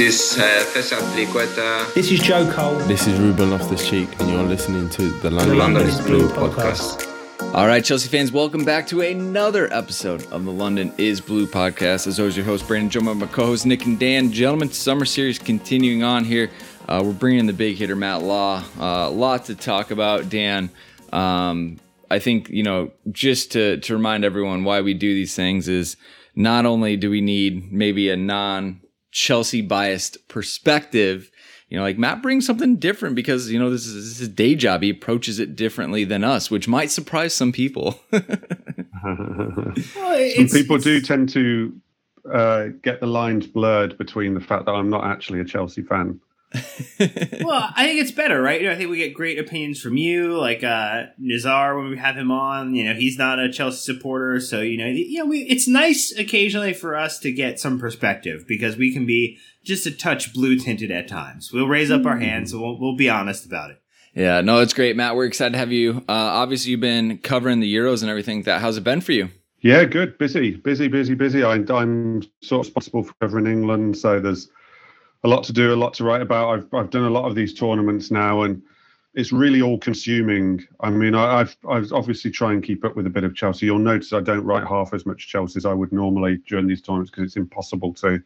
This uh, Festival Triqueta. This is Joe Cole. This is Ruben Loftus Cheek, and you're listening to the London, The London is is Blue Blue podcast. All right, Chelsea fans, welcome back to another episode of the London is Blue podcast. As always, your host, Brandon Jomo, my co host, Nick and Dan. Gentlemen, summer series continuing on here. Uh, we're bringing in the big hitter, Matt Law. Uh, a lot to talk about, Dan. Um, I think, you know, just to, to remind everyone why we do these things is not only do we need maybe a non Chelsea biased perspective, you know, like Matt brings something different because, you know, this is, this is his day job. He approaches it differently than us, which might surprise some people. Well, Some people do tend to uh, get the lines blurred between the fact that I'm not actually a Chelsea fan. Well, I think it's better, right? You know, I think we get great opinions from you, like uh Nazar when we have him on. You know, he's not a Chelsea supporter, so you know, you know, we, it's nice occasionally for us to get some perspective because we can be just a touch blue tinted at times. We'll raise up our hands, so we'll, we'll be honest about it. Yeah, no, it's great, Matt. We're excited to have you. Uh, obviously, you've been covering the Euros and everything. That how's it been for you? Yeah, good. Busy, busy, busy, busy. I, I'm sort of responsible for covering England, so there's a lot to do, a lot to write about. I've I've done a lot of these tournaments now, and it's really all consuming. I mean, I, I've I've obviously try and keep up with a bit of Chelsea. You'll notice I don't write half as much Chelsea as I would normally during these tournaments because it's impossible to.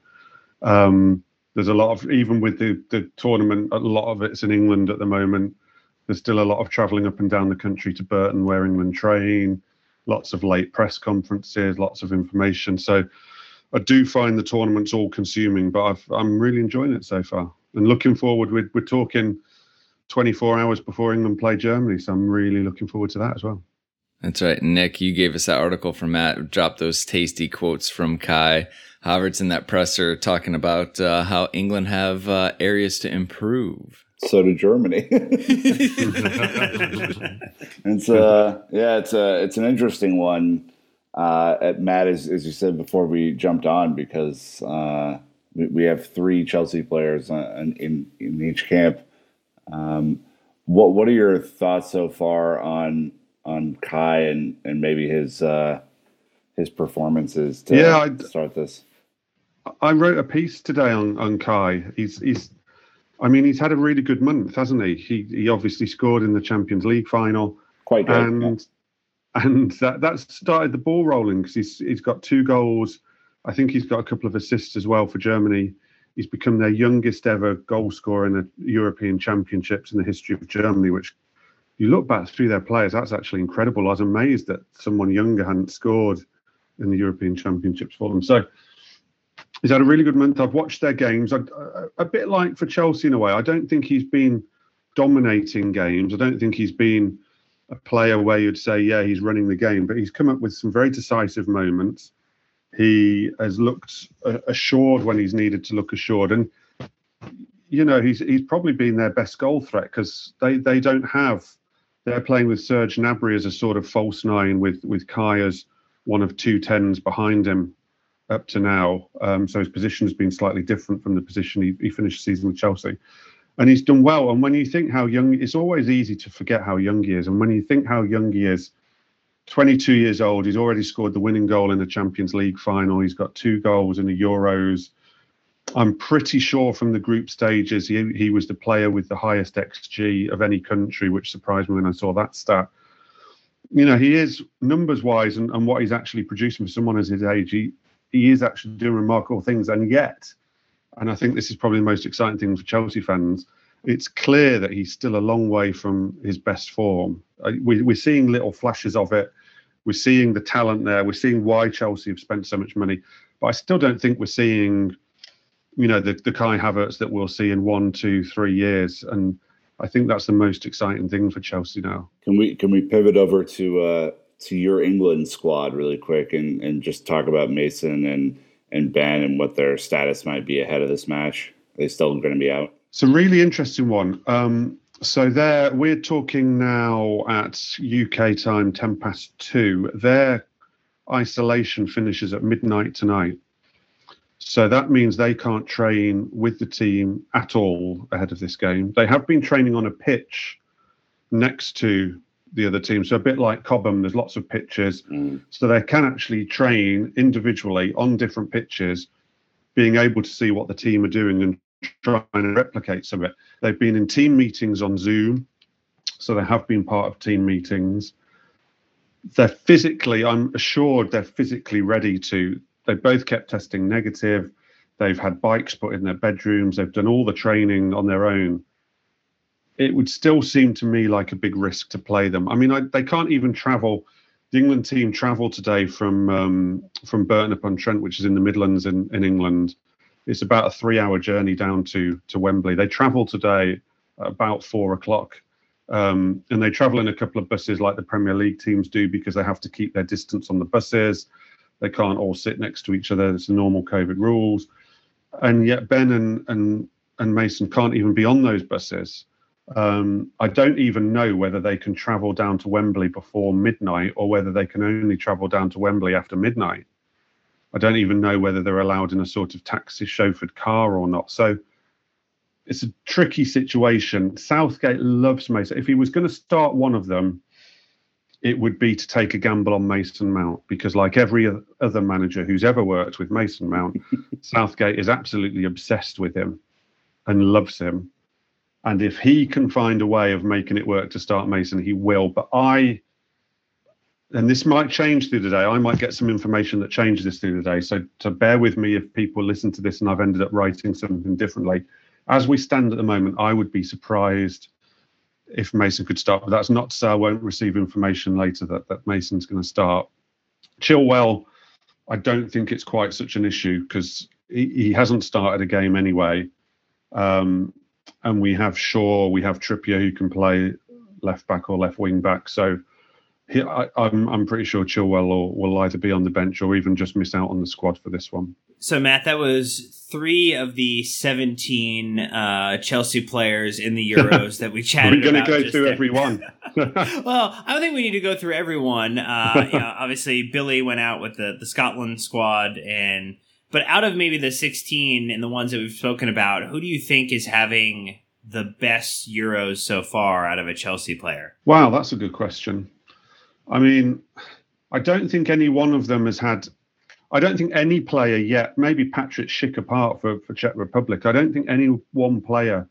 Um, there's a lot of even with the the tournament, a lot of it's in England at the moment. There's still a lot of travelling up and down the country to Burton, where England train. Lots of late press conferences, lots of information. So I do find the tournaments all consuming, but I've, I'm really enjoying it so far and looking forward. We're, we're talking 24 hours before England play Germany, so I'm really looking forward to that as well. That's right, Nick. You gave us that article from Matt. Dropped those tasty quotes from Kai Havertz in that presser, talking about uh, how England have uh, areas to improve. So do Germany. it's uh yeah, it's a it's an interesting one. Uh, at Matt, as, as you said before we jumped on, because uh, we, we have three Chelsea players uh, in, in each camp. Um, what what are your thoughts so far on on Kai and and maybe his uh, his performances to Yeah, I- start this? I wrote a piece today on, on Kai. He's he's I mean he's had a really good month, hasn't he? He he obviously scored in the Champions League final. Quite good. and and that that started the ball rolling because he's he's got two goals. I think he's got a couple of assists as well for Germany. He's become their youngest ever goal scorer in the European Championships in the history of Germany. Which you look back through their players, that's actually incredible. I was amazed that someone younger hadn't scored in the European Championships for them. So he's had a really good month. I've watched their games. A bit like for Chelsea in a way. I don't think he's been dominating games. I don't think he's been a player where you'd say, yeah, he's running the game, but he's come up with some very decisive moments. He has looked uh, assured when he's needed to look assured, and you know he's he's probably been their best goal threat because they they don't have. They're playing with Serge Gnabry as a sort of false nine with with Kai as one of two tens behind him up to now. Um, so his position has been slightly different from the position he, he finished the season with Chelsea and he's done well. And when you think how young, it's always easy to forget how young he is. And when you think how young he is, 22 years old, he's already scored the winning goal in the Champions League final. He's got two goals in the Euros. I'm pretty sure from the group stages, he, he was the player with the highest XG of any country, which surprised me when I saw that stat. You know, he is numbers wise and, and what he's actually producing for someone as his age, he, he is actually doing remarkable things. And yet, and I think this is probably the most exciting thing for Chelsea fans. It's clear that he's still a long way from his best form. Uh, We, we're seeing little flashes of it. We're seeing the talent there. We're seeing why Chelsea have spent so much money. But I still don't think we're seeing, you know, the, the Kai Havertz that we'll see in one, two, three years. And I think that's the most exciting thing for Chelsea now. Can we can we pivot over to uh, to your England squad really quick and, and just talk about Mason and and Ben and what their status might be ahead of this match? Are they still going to be out? A really interesting one. Um, so there, we're talking now at UK time, ten past two. Their isolation finishes at midnight tonight. So that means they can't train with the team at all ahead of this game. They have been training on a pitch next to the other team. So a bit like Cobham, there's lots of pitches. Mm. So they can actually train individually on different pitches being able to see what the team are doing and trying to replicate some of it. They've been in team meetings on Zoom, so they have been part of team meetings. They're physically, I'm assured they're physically ready to. They both kept testing negative. They've had bikes put in their bedrooms. They've done all the training on their own. It would still seem to me like a big risk to play them. I mean, I, they can't even travel. The England team travelled today from um, from Burton upon Trent, which is in the Midlands in, in England. It's about a three-hour journey down to to Wembley. They travel today about four o'clock, um, and they travel in a couple of buses like the Premier League teams do because they have to keep their distance on the buses. They can't all sit next to each other. It's the normal COVID rules and yet Ben and and and Mason can't even be on those buses. Um, I don't even know whether they can travel down to Wembley before midnight or whether they can only travel down to Wembley after midnight. I don't even know whether they're allowed in a sort of taxi chauffeured car or not. So it's a tricky situation. Southgate loves Mason. If he was going to start one of them, it would be to take a gamble on Mason Mount because, like every other manager who's ever worked with Mason Mount, Southgate is absolutely obsessed with him and loves him. And if he can find a way of making it work to start Mason, he will. But I, and this might change through the day, I might get some information that changes this through the day. So to bear with me if people listen to this and I've ended up writing something differently. As we stand at the moment, I would be surprised if Mason could start. But that's not to say I won't receive information later that, that Mason's going to start. Chilwell, I don't think it's quite such an issue because he, he hasn't started a game anyway. Um, and we have Shaw, we have Trippier who can play left back or left wing back. So he, I, am I'm, I'm pretty sure Chilwell will, will either be on the bench or even just miss out on the squad for this one. So Matt, that was three of the seventeen uh, Chelsea players in the Euros that we chatted. We're going to go through there. every one. well, I don't think we need to go through everyone. Uh, you know, obviously, Billy went out with the the Scotland squad, and but out of maybe the sixteen and the ones that we've spoken about, who do you think is having the best Euros so far out of a Chelsea player? Wow, that's a good question. I mean, I don't think any one of them has had I don't think any player yet, maybe Patrick Schick apart for, for Czech Republic, I don't think any one player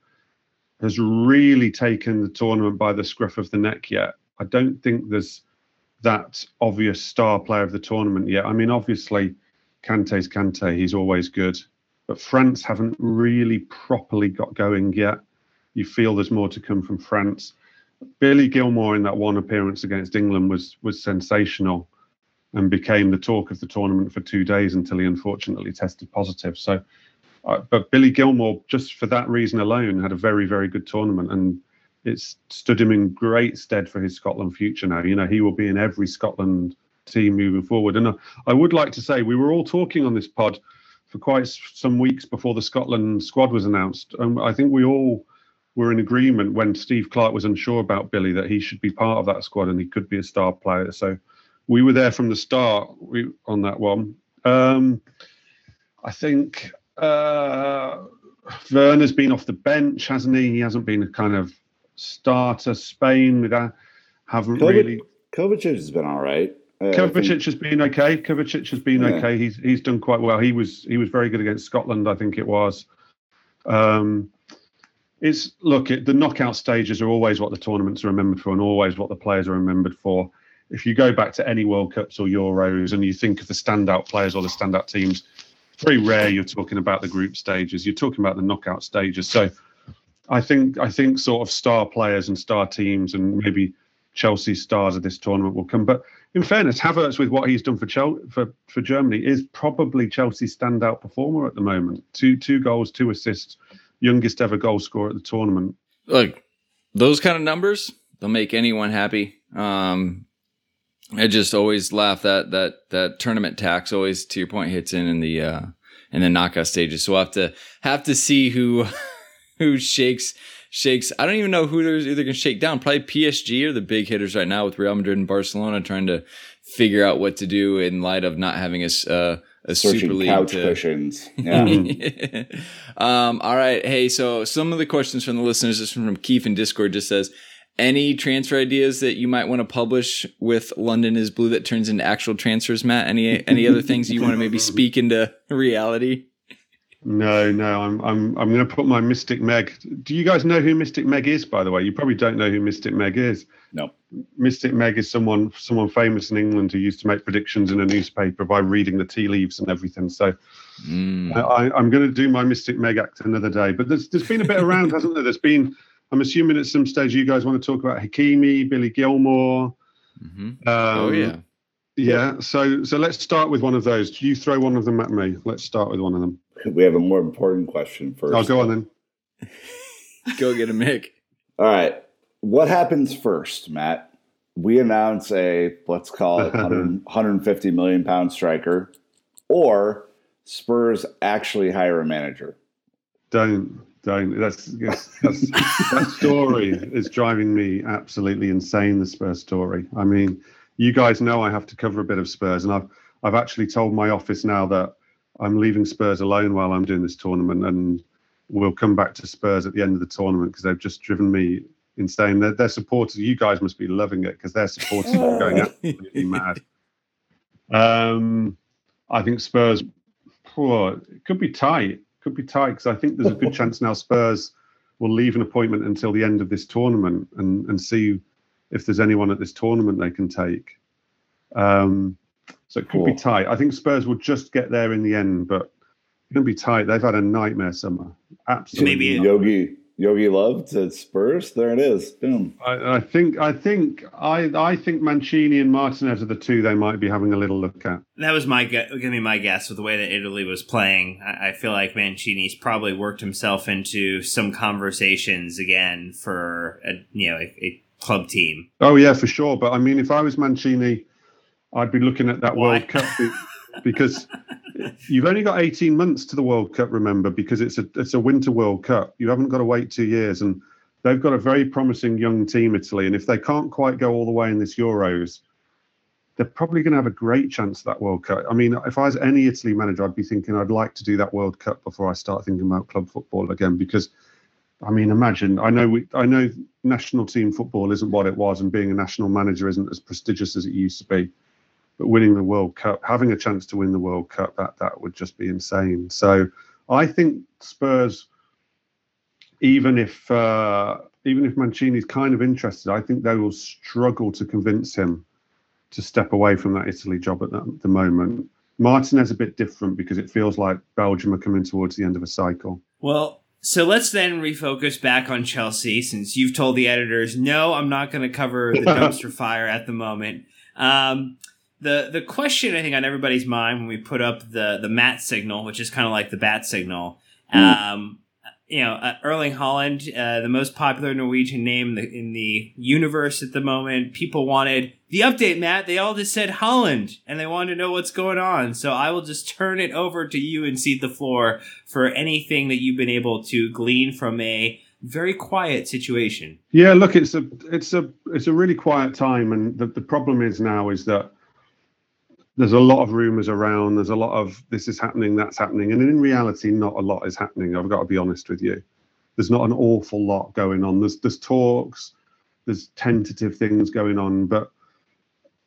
has really taken the tournament by the scruff of the neck yet. I don't think there's that obvious star player of the tournament yet. I mean, obviously, Kante's Kante, he's always good. But France haven't really properly got going yet. You feel there's more to come from France. Billy Gilmour in that one appearance against England was was sensational and became the talk of the tournament for two days until he unfortunately tested positive. So, uh, but Billy Gilmour, just for that reason alone, had a very, very good tournament, and it's stood him in great stead for his Scotland future now. You know, he will be in every Scotland team moving forward. And uh, I would like to say we were all talking on this pod for quite some weeks before the Scotland squad was announced. And I think we all were in agreement when Steve Clarke was unsure about Billy that he should be part of that squad and he could be a star player. So we were there from the start we, on that one. Um, I think uh, Werner's been off the bench, hasn't he? He hasn't been a kind of starter. Spain with that haven't Kovac, really. Kovacic has been all right. Uh, Kovacic think... has been okay. Kovacic has been yeah. okay. He's he's done quite well. He was he was very good against Scotland, I think it was. Um, it's look, it, the knockout stages are always what the tournaments are remembered for, and always what the players are remembered for if you go back to any World Cups or Euros and you think of the standout players or the standout teams, very rare you're talking about the group stages. You're talking about the knockout stages. So I think I think sort of star players and star teams and maybe Chelsea stars of this tournament will come. But in fairness, Havertz with what he's done for Chelsea, for, for Germany is probably Chelsea's standout performer at the moment. Two two goals, two assists, youngest ever goal scorer at the tournament. Look, those kind of numbers, they'll make anyone happy. Um, I just always laugh that that that tournament tax always to your point hits in in the uh in the knockout stages. So we'll have to have to see who who shakes shakes. I don't even know who they're either going to shake down. Probably PSG or the big hitters right now with Real Madrid and Barcelona trying to figure out what to do in light of not having a uh, a Searching super league couch to... cushions. Yeah. um, all right. Hey, so some of the questions from the listeners is from Keith in Discord. Just says any transfer ideas that you might want to publish with London is Blue that turns into actual transfers, Matt? Any any other things you want to maybe speak into reality? No, no, I'm I'm I'm going to put my Mystic Meg. Do you guys know who Mystic Meg is? By the way, you probably don't know who Mystic Meg is. No. Mystic Meg is someone someone famous in England who used to make predictions in a newspaper by reading the tea leaves and everything. So Mm. I, I'm going to do my Mystic Meg act another day. But there's there's been a bit around, hasn't there? There's been. I'm assuming at some stage you guys want to talk about Hakimi, Billy Gilmour. hmm Um, oh yeah. Yeah. So so let's start with one of those. Do you throw one of them at me. Let's start with one of them. We have a more important question first. I'll go on then. Go get a Mick. All right. What happens first, Matt? We announce a, let's call it 100, 150 million pound striker, or Spurs actually hire a manager. Don't don't. That's, that's, that's that story is driving me absolutely insane. The Spurs story. I mean, you guys know I have to cover a bit of Spurs, and I've I've actually told my office now that I'm leaving Spurs alone while I'm doing this tournament, and we'll come back to Spurs at the end of the tournament because they've just driven me insane. Their, their supporters, you guys must be loving it because their supporters are going absolutely mad. Um, I think Spurs, oh, it could be tight. Could be tight because I think there's a good chance now Spurs will leave an appointment until the end of this tournament and, and see if there's anyone at this tournament they can take. Um, so it could be tight. I think Spurs will just get there in the end, but it's going to be tight. They've had a nightmare summer. Absolutely. Maybe- not- Yogi Yogi Love to Spurs. There it is. Boom. I, I think I think I I think Mancini and Martinez are the two they might be having a little look at. That was my gu- gonna be my guess with the way that Italy was playing. I, I feel like Mancini's probably worked himself into some conversations again for a you know a, a club team. Oh yeah, for sure. But I mean, if I was Mancini, I'd be looking at that Why? World Cup because you've only got 18 months to the World Cup. Remember, because it's a it's a Winter World Cup. You haven't got to wait two years, and they've got a very promising young team, Italy. And if they can't quite go all the way in this Euros, they're probably going to have a great chance at that World Cup. I mean, if I was any Italy manager, I'd be thinking I'd like to do that World Cup before I start thinking about club football again because. I mean, imagine. I know. We, I know. National team football isn't what it was, and being a national manager isn't as prestigious as it used to be. But winning the World Cup, having a chance to win the World Cup, that that would just be insane. So, I think Spurs, even if uh, even if Mancini's kind of interested, I think they will struggle to convince him to step away from that Italy job at the, the moment. Martinez a bit different because it feels like Belgium are coming towards the end of a cycle. Well, so let's then refocus back on Chelsea since you've told the editors, no, I'm not going to cover the dumpster fire at the moment. Um, the the question I think on everybody's mind when we put up the the mat signal, which is kind of like the bat signal, um, you know, uh, Erling Haaland, uh, the most popular Norwegian name in the, in the universe at the moment. People wanted the update, Matt. They all just said Haaland, and they wanted to know what's going on. So I will just turn it over to you and cede the floor for anything that you've been able to glean from a very quiet situation. Yeah, look, it's a it's a it's a really quiet time, and the, the problem is now is that there's a lot of rumors around. There's a lot of this is happening, that's happening, and in reality, not a lot is happening. I've got to be honest with you. There's not an awful lot going on. There's there's talks, there's tentative things going on, but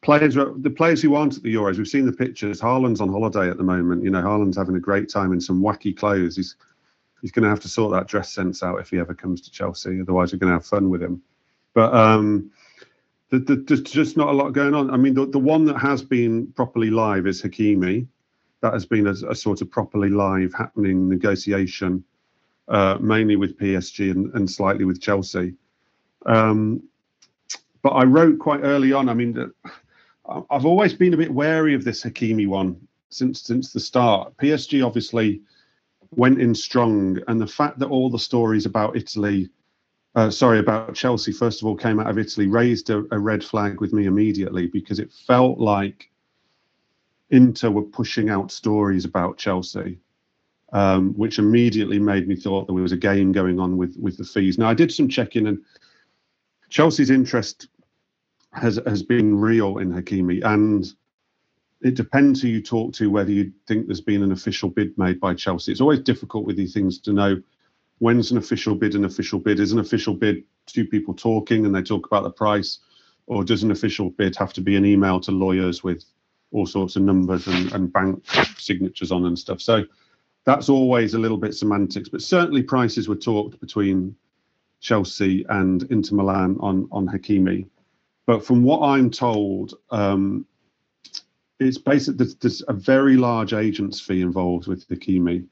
players the players who aren't at the Euros, we've seen the pictures. Haaland's on holiday at the moment. You know, Haaland's having a great time in some wacky clothes. He's he's going to have to sort that dress sense out if he ever comes to Chelsea. Otherwise, we're going to have fun with him. But um, the, the, there's just not a lot going on. I mean, the, the one that has been properly live is Hakimi. That has been a, a sort of properly live happening negotiation, uh, mainly with PSG and, and slightly with Chelsea. Um, but I wrote quite early on. I mean, I've always been a bit wary of this Hakimi one since since the start. PSG obviously went in strong, and the fact that all the stories about Italy, uh, sorry, about Chelsea, first of all, came out of Italy, raised a, a red flag with me immediately because it felt like Inter were pushing out stories about Chelsea, um, which immediately made me thought there was a game going on with with the fees. Now I did some checking, and Chelsea's interest has has been real in Hakimi, and it depends who you talk to whether you think there's been an official bid made by Chelsea. It's always difficult with these things to know when's an official bid an official bid. Is an official bid two people talking and they talk about the price, or does an official bid have to be an email to lawyers with all sorts of numbers and, and bank signatures on and stuff? So that's always a little bit semantics, but certainly prices were talked between Chelsea and Inter Milan on on Hakimi. But from what I'm told, um, it's basically there's, there's, a very large agent's fee involved with Hakimi,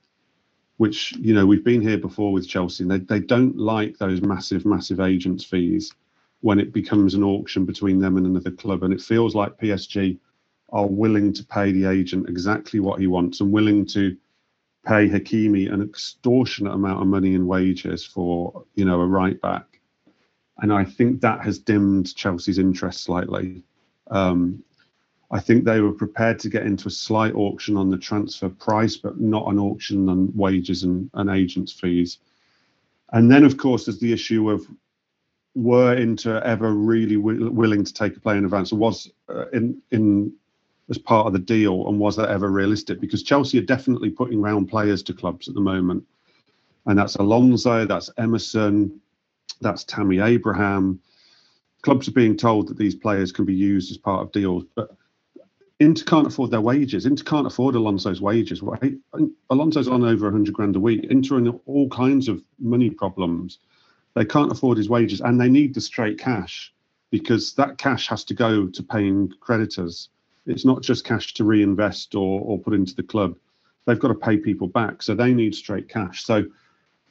which you know we've been here before with Chelsea. And they they don't like those massive massive agents fees when it becomes an auction between them and another club, and it feels like PSG are willing to pay the agent exactly what he wants and willing to pay Hakimi an extortionate amount of money in wages for you know a right back, and I think that has dimmed Chelsea's interest slightly. Um, I think they were prepared to get into a slight auction on the transfer price, but not an auction on wages and, and agents' fees. And then, of course, there's the issue of were Inter ever really w- willing to take a player in advance? Was uh, in in as part of the deal, and was that ever realistic? Because Chelsea are definitely putting round players to clubs at the moment, and that's Alonso, that's Emerson, that's Tammy Abraham. Clubs are being told that these players can be used as part of deals, but Inter can't afford their wages. Inter can't afford Alonso's wages. Right? Alonso's on over 100 grand a week. Inter in all kinds of money problems. They can't afford his wages, and they need the straight cash because that cash has to go to paying creditors it's not just cash to reinvest or, or put into the club. They've got to pay people back. So they need straight cash. So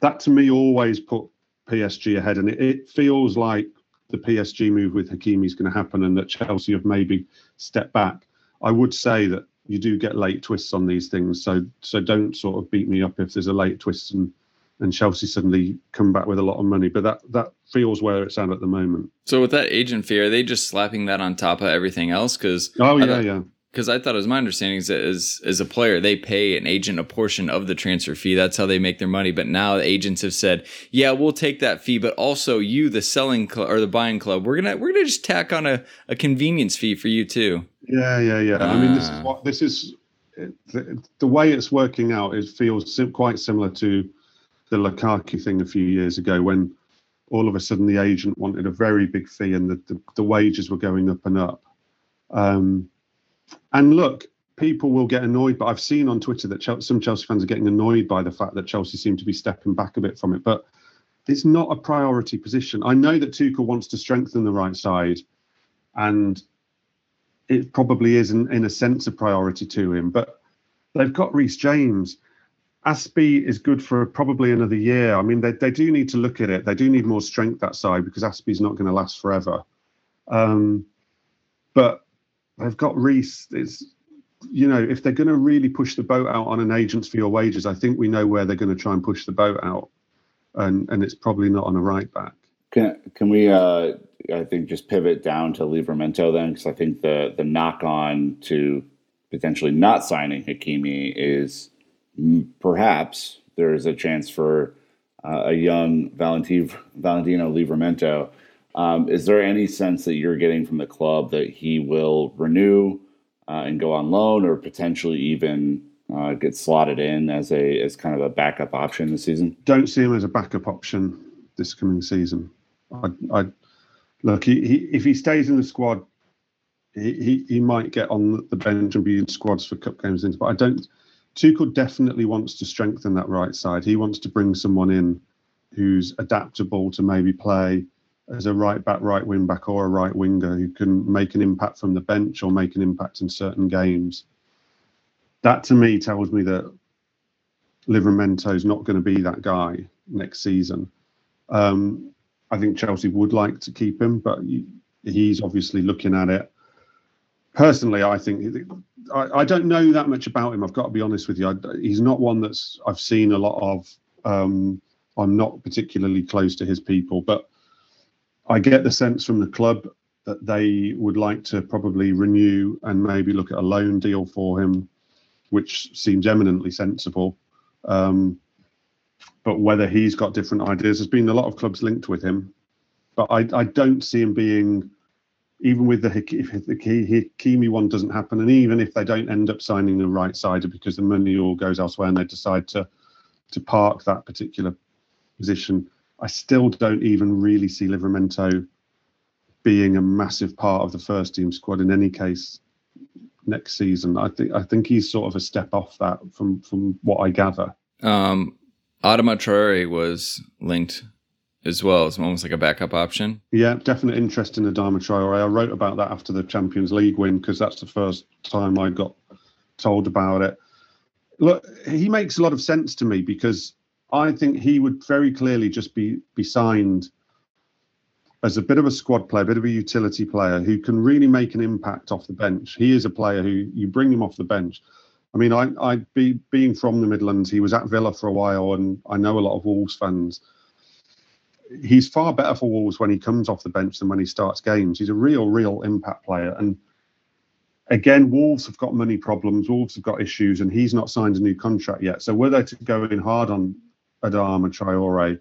that to me always put PSG ahead. And it, it feels like the PSG move with Hakimi is going to happen and that Chelsea have maybe stepped back. I would say that you do get late twists on these things. So so don't sort of beat me up if there's a late twist and and Chelsea suddenly come back with a lot of money. But that that feels where it's at at the moment. So with that agent fee, are they just slapping that on top of everything else? Because oh yeah, yeah. Because I thought, as my understanding is, as as a player, they pay an agent a portion of the transfer fee. That's how they make their money. But now the agents have said, "Yeah, we'll take that fee, but also you, the selling club or the buying club, we're gonna we're gonna just tack on a, a convenience fee for you too." Yeah, yeah, yeah. I mean, this is what this is. The, the way it's working out, it feels sim- quite similar to the Lukaku thing a few years ago when all of a sudden the agent wanted a very big fee and the, the, the wages were going up and up. Um, and look, people will get annoyed, but I've seen on Twitter that Chelsea, some Chelsea fans are getting annoyed by the fact that Chelsea seem to be stepping back a bit from it. But it's not a priority position. I know that Tuchel wants to strengthen the right side, and it probably is in, in a sense a priority to him. But they've got Reece James. Azpi is good for probably another year. I mean, they, they do need to look at it. They do need more strength that side because Azpi's not going to last forever. Um, but they've got Reece. It's you know, if they're going to really push the boat out on an agent's for your wages, I think we know where they're going to try and push the boat out, and and it's probably not on a right back. Can can we? Uh, I think just pivot down to Livramento then, because I think the the knock on to potentially not signing Hakimi is perhaps there is a chance for uh, a young Valentino Livramento. Um, is there any sense that you're getting from the club that he will renew uh, and go on loan, or potentially even uh, get slotted in as a as kind of a backup option this season? Don't see him as a backup option this coming season. I, I look he, he, if he stays in the squad, he, he, he might get on the bench and be in squads for cup games, but I don't. Tuchel definitely wants to strengthen that right side. He wants to bring someone in who's adaptable to maybe play as a right back, right wing back, or a right winger who can make an impact from the bench or make an impact in certain games. That to me tells me that Livramento is not going to be that guy next season. Um, I think Chelsea would like to keep him, but he's obviously looking at it. Personally, I think I, I, don't know that much about him. I've got to be honest with you. I, he's not one that's I've seen a lot of. Um, I'm not particularly close to his people, but I get the sense from the club that they would like to probably renew and maybe look at a loan deal for him, which seems eminently sensible. Um, but whether he's got different ideas, there's been a lot of clubs linked with him, but I, I don't see him being even with the if the Hakimi one doesn't happen, and even if they don't end up signing a right sider because the money all goes elsewhere and they decide to to park that particular position, I still don't even really see Livramento being a massive part of the first team squad in any case next season. I think I think he's sort of a step off that from from what I gather. Um, Adama Traore was linked as well as almost like a backup option. Yeah, definite interest in Adama Traore. I wrote about that after the Champions League win because that's the first time I got told about it. Look, he makes a lot of sense to me because I think he would very clearly just be be signed as a bit of a squad player, a bit of a utility player who can really make an impact off the bench. He is a player who you bring him off the bench. I mean, I, I be being from the Midlands, he was at Villa for a while, and I know a lot of Wolves fans. He's far better for Wolves when he comes off the bench than when he starts games. He's a real, real impact player. And again, Wolves have got money problems. Wolves have got issues, and he's not signed a new contract yet. So were they to go in hard on Adama Traore,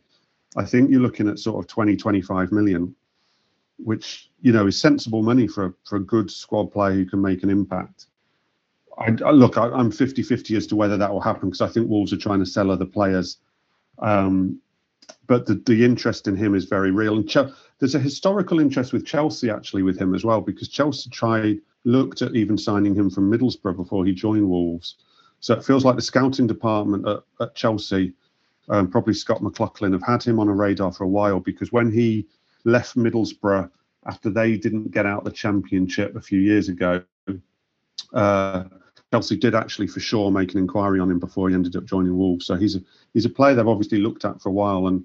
I think you're looking at sort of 20, 25 million, which you know is sensible money for for a good squad player who can make an impact. I, I look, I, am 50-50 as to whether that will happen because I think Wolves are trying to sell other players. Um, but the, the interest in him is very real. And there's a historical interest with Chelsea actually with him as well because Chelsea tried looked at even signing him from Middlesbrough before he joined Wolves. So it feels like the scouting department at, at Chelsea um, probably Scott McLachlan, have had him on a radar for a while because when he left Middlesbrough after they didn't get out the championship a few years ago, uh, Chelsea did actually for sure make an inquiry on him before he ended up joining Wolves. So he's a he's a player they've obviously looked at for a while, and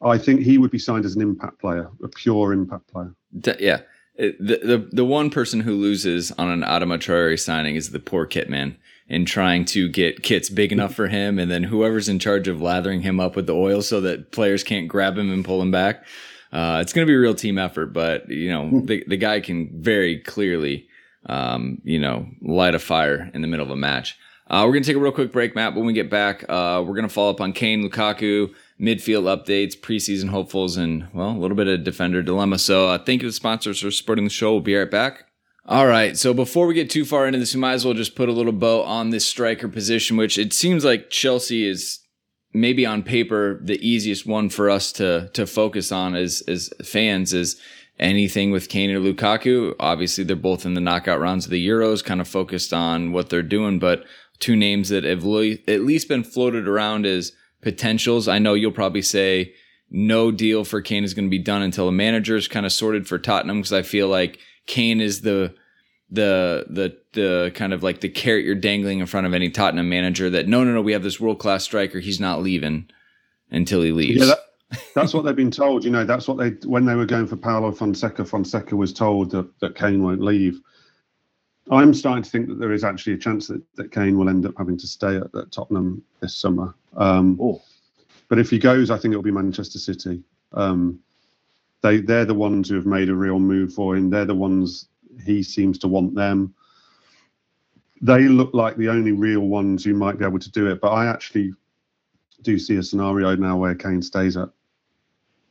I think he would be signed as an impact player, a pure impact player. yeah. the, the the one person who loses on an Adama Traore signing is the poor kit man and trying to get kits big enough for him, and then whoever's in charge of lathering him up with the oil so that players can't grab him and pull him back. Uh, it's going to be a real team effort, but you know hmm. the the guy can very clearly, um, you know, light a fire in the middle of a match. Uh, we're going to take a real quick break, Matt. When we get back, uh, we're going to follow up on Kane, Lukaku, midfield updates, preseason hopefuls, and well, a little bit of defender dilemma. So, uh, thank you to the sponsors for supporting the show. We'll be right back. All right. So before we get too far into this, we might as well just put a little bow on this striker position, which it seems like Chelsea is maybe on paper the easiest one for us to to focus on as as fans is anything with Kane or Lukaku. Obviously, they're both in the knockout rounds of the Euros, kind of focused on what they're doing, but two names that have at least been floated around as potentials. I know you'll probably say no deal for Kane is going to be done until the is kind of sorted for Tottenham because I feel like Kane is the the the the kind of like the carrot you're dangling in front of any Tottenham manager that no no no we have this world class striker he's not leaving until he leaves. Yeah, that, that's what they've been told. You know, that's what they when they were going for Paulo Fonseca. Fonseca was told that that Kane won't leave. I'm starting to think that there is actually a chance that, that Kane will end up having to stay at, at Tottenham this summer. Um, oh. But if he goes, I think it'll be Manchester City. Um, they they're the ones who have made a real move for him. They're the ones he seems to want them. They look like the only real ones who might be able to do it. But I actually do see a scenario now where Kane stays at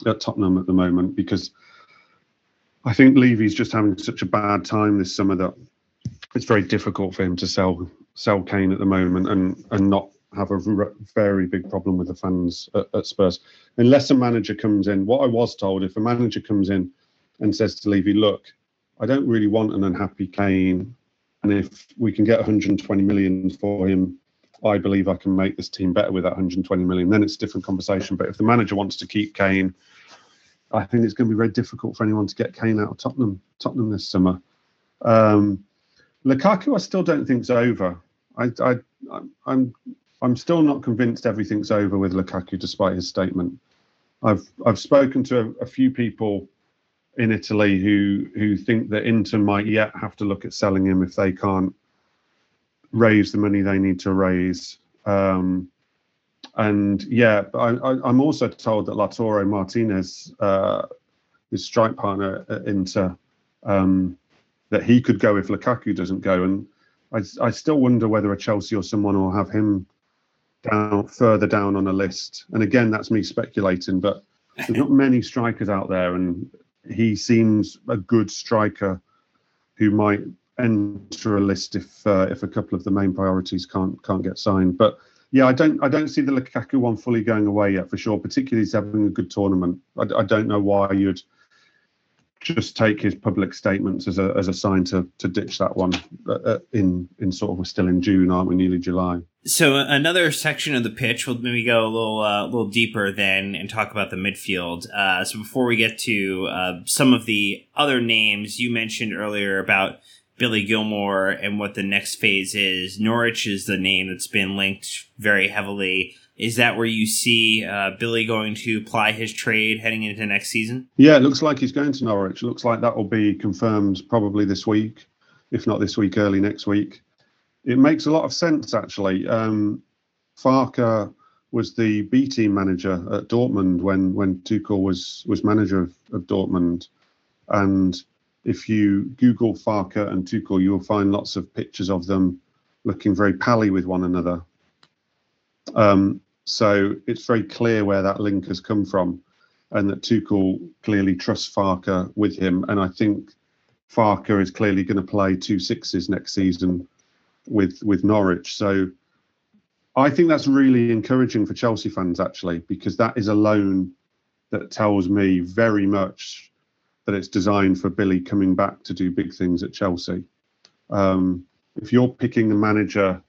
at Tottenham at the moment because I think Levy's just having such a bad time this summer that it's very difficult for him to sell sell Kane at the moment and and not have a very big problem with the fans at, at, Spurs. Unless a manager comes in, what I was told, if a manager comes in and says to Levy, look, I don't really want an unhappy Kane, and if we can get 120 million for him, I believe I can make this team better with that 120 million. Then it's a different conversation. But if the manager wants to keep Kane, I think it's going to be very difficult for anyone to get Kane out of Tottenham, Tottenham this summer. Um, Lukaku, I still don't think it's over. I, I, I'm I'm still not convinced everything's over with Lukaku, despite his statement. I've I've spoken to a, a, few people in Italy who who think that Inter might yet have to look at selling him if they can't raise the money they need to raise. Um, and yeah, I, am also told that Lautaro Martinez, uh, his strike partner at Inter, um, that he could go if Lukaku doesn't go. And I, I still wonder whether a Chelsea or someone will have him down further down on a list. And again, that's me speculating, but there's not many strikers out there, and he seems a good striker who might enter a list if uh, if a couple of the main priorities can't can't get signed. But yeah, I don't I don't see the Lukaku one fully going away yet for sure. Particularly he's having a good tournament. I, I don't know why you'd just take his public statements as a as a sign to to ditch that one. Uh, uh in in sort of we're still in June, aren't we? Nearly July. So another section of the pitch, we'll maybe go a little uh, little deeper then and talk about the midfield. Uh, so before we get to uh, some of the other names you mentioned earlier about Billy Gilmour and what the next phase is, Norwich is the name that's been linked very heavily. Is that where you see uh, Billy going to ply his trade heading into next season? Yeah, it looks like he's going to Norwich. It looks like that will be confirmed probably this week, if not this week, early next week it makes a lot of sense actually. Um, Farke was the B team manager at Dortmund when when Tuchel was was manager of, of Dortmund, and if you Google Farke and Tuchel, you will find lots of pictures of them looking very pally with one another. Um, so it's very clear where that link has come from, and that Tuchel clearly trusts Farke with him. And I think Farke is clearly going to play two sixes next season with with Norwich. So I think that's really encouraging for Chelsea fans actually, because that is a loan that tells me very much that it's designed for Billy coming back to do big things at Chelsea. Um, if you're picking a manager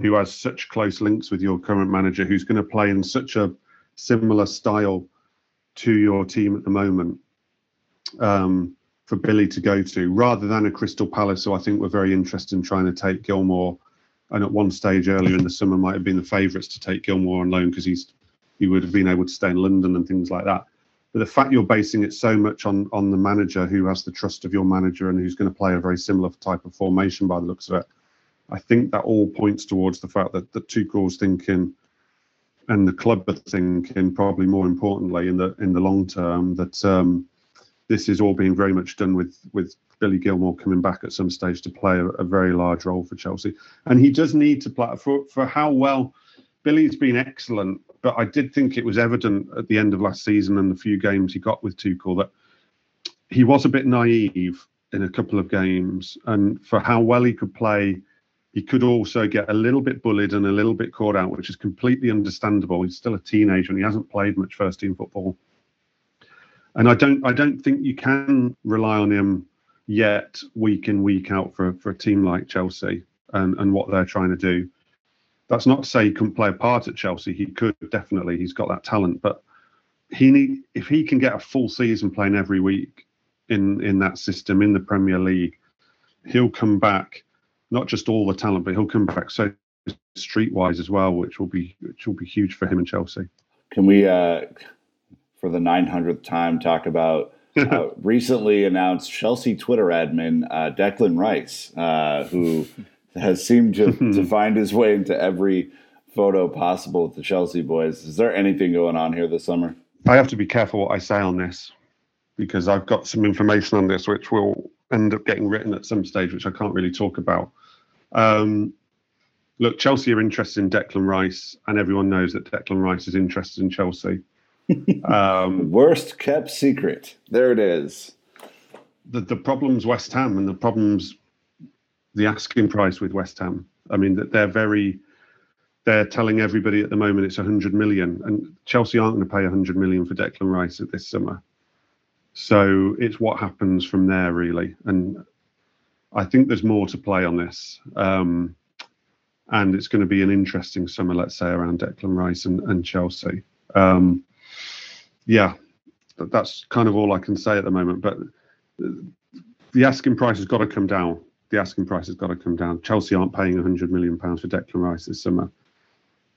who has such close links with your current manager, who's going to play in such a similar style to your team at the moment, um, for Billy to go to rather than a Crystal Palace, who I think were very interested in trying to take Gilmour. And at one stage earlier in the summer, might have been the favourites to take Gilmour on loan because he's he would have been able to stay in London and things like that. But the fact you're basing it so much on on the manager who has the trust of your manager and who's going to play a very similar type of formation by the looks of it, I think that all points towards the fact that the Tuchel's thinking and the club are thinking probably more importantly in the in the long term that um, this is all being very much done with with Billy Gilmour coming back at some stage to play a, a very large role for Chelsea, and he does need to play for for how well Billy's been excellent. But I did think it was evident at the end of last season and the few games he got with Tuchel that he was a bit naive in a couple of games, and for how well he could play. He could also get a little bit bullied and a little bit caught out, which is completely understandable. He's still a teenager and he hasn't played much first team football and I don't I don't think you can rely on him yet week in week out for for a team like Chelsea and and what they're trying to do. That's not to say he couldn't play a part at Chelsea. He could definitely. He's got that talent, but he need if he can get a full season playing every week in in that system in the Premier League, he'll come back. Not just all the talent, but he'll come back so streetwise as well, which will be which will be huge for him and Chelsea. Can we uh, for the 900th time talk about uh, recently announced Chelsea Twitter admin uh, Declan Rice, uh, who has seemed to, to find his way into every photo possible with the Chelsea boys. Is there anything going on here this summer? I have to be careful what I say on this because I've got some information on this which will end up getting written at some stage, which I can't really talk about. Um, look, Chelsea are interested in Declan Rice, and everyone knows that Declan Rice is interested in Chelsea um, Worst kept secret. There it is. The the problems West Ham and the problems the asking price with West Ham. I mean that they're very they're telling everybody at the moment it's 100 million and Chelsea aren't going to pay 100 million for Declan Rice at this summer. So it's what happens from there really and I think there's more to play on this. Um, and it's going to be an interesting summer, let's say, around Declan Rice and, and Chelsea. Um, yeah, that's kind of all I can say at the moment. But the asking price has got to come down. The asking price has got to come down. Chelsea aren't paying 100 million pounds for Declan Rice this summer.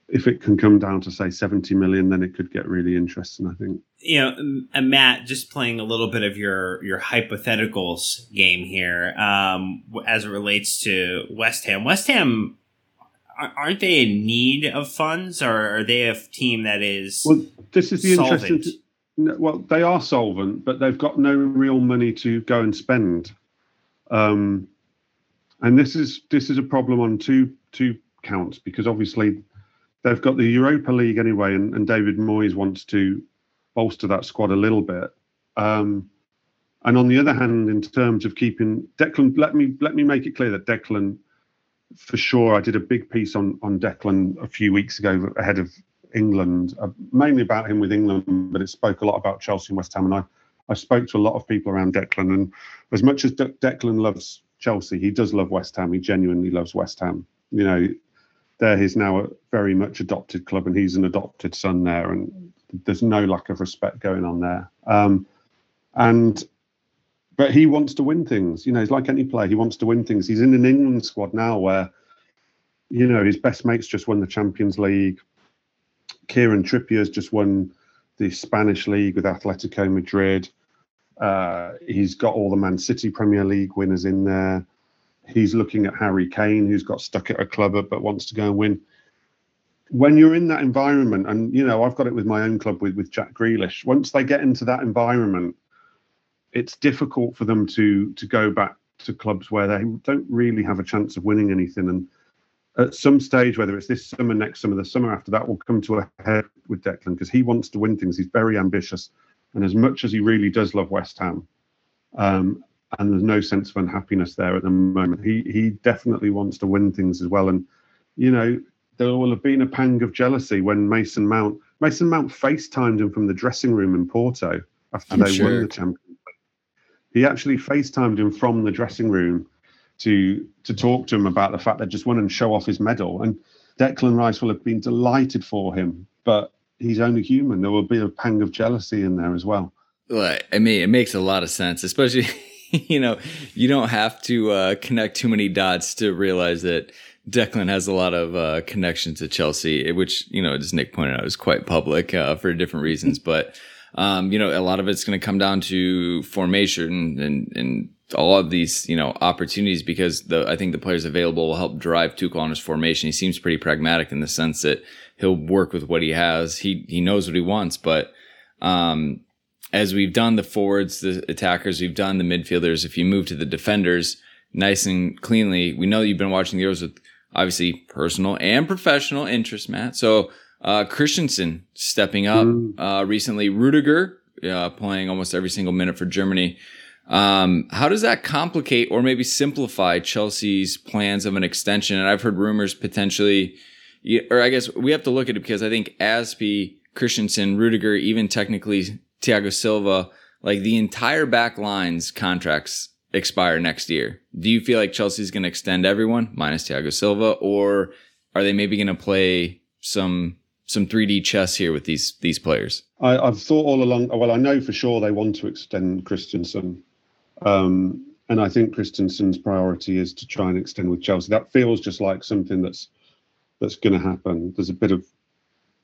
If it can come down to say 70 million, then it could get really interesting. I think. You know, and Matt, just playing a little bit of your your hypotheticals game here, um, as it relates to West Ham. West Ham aren't they in need of funds, or are they a team that is? Well, this is the solvent? interesting. Well, they are solvent, but they've got no real money to go and spend. Um, and this is this is a problem on two two counts because obviously they've got the Europa League anyway, and, and David Moyes wants to bolster that squad a little bit. Um, and on the other hand, in terms of keeping Declan, let me let me make it clear that Declan for sure, I did a big piece on on Declan a few weeks ago ahead of England, uh, mainly about him with England, but it spoke a lot about Chelsea and West Ham. And I, I spoke to a lot of people around Declan, and as much as De- Declan loves Chelsea, he does love West Ham. He genuinely loves West Ham. You know, they're now a very much adopted club, and he's an adopted son there, and there's no lack of respect going on there. Um, and but he wants to win things. You know, he's like any player. He wants to win things. He's in an England squad now where, you know, his best mates just won the Champions League. Kieran Trippier's just won the Spanish league with Atletico Madrid. Uh, he's got all the Man City Premier League winners in there. He's looking at Harry Kane, who's got stuck at a club but wants to go and win. When you're in that environment, and you know, I've got it with my own club with, with Jack Grealish, once they get into that environment, it's difficult for them to to go back to clubs where they don't really have a chance of winning anything. And at some stage, whether it's this summer, next summer, the summer after that, will come to a head with Declan because he wants to win things. He's very ambitious, and as much as he really does love West Ham, um, and there's no sense of unhappiness there at the moment, he he definitely wants to win things as well. And you know, there will have been a pang of jealousy when Mason Mount Mason Mount FaceTimed him from the dressing room in Porto after I'm they sure. won the Champions. League. He actually FaceTimed him from the dressing room to to talk to him about the fact they just won and show off his medal. And Declan Rice will have been delighted for him, but he's only human. There will be a pang of jealousy in there as well. Well, I mean, it makes a lot of sense, especially, you know, you don't have to uh, connect too many dots to realize that Declan has a lot of uh, connections to Chelsea, which, you know, as Nick pointed out, is quite public uh, for different reasons. But, um, you know, a lot of it's going to come down to formation and, and all of these, you know, opportunities because the I think the players available will help drive Tuchel on his formation. He seems pretty pragmatic in the sense that he'll work with what he has. He he knows what he wants, but um, as we've done the forwards, the attackers, we've done the midfielders. If you move to the defenders, nice and cleanly, we know you've been watching the Euros with obviously personal and professional interest, Matt. So uh, Christensen stepping up uh, recently, Rudiger uh, playing almost every single minute for Germany. Um, how does that complicate or maybe simplify Chelsea's plans of an extension? And I've heard rumors potentially, or I guess we have to look at it because I think Azpi, Christensen, Rudiger, even technically Thiago Silva, like the entire back line's contracts expire next year. Do you feel like Chelsea's going to extend everyone minus Thiago Silva, or are they maybe going to play some some 3D chess here with these these players? I, I've thought all along. Well, I know for sure they want to extend Christensen, um, and I think Christensen's priority is to try and extend with Chelsea. That feels just like something that's that's going to happen. There's a bit of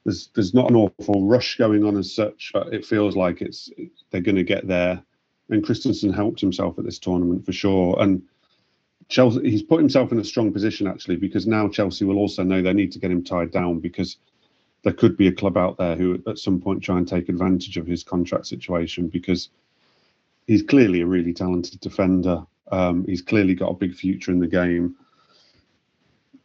there's there's not an awful rush going on as such, but it feels like it's they're going to get there. And Christensen helped himself at this tournament for sure. And Chelsea, he's put himself in a strong position actually because now Chelsea will also know they need to get him tied down because there could be a club out there who at some point try and take advantage of his contract situation because he's clearly a really talented defender. Um, he's clearly got a big future in the game.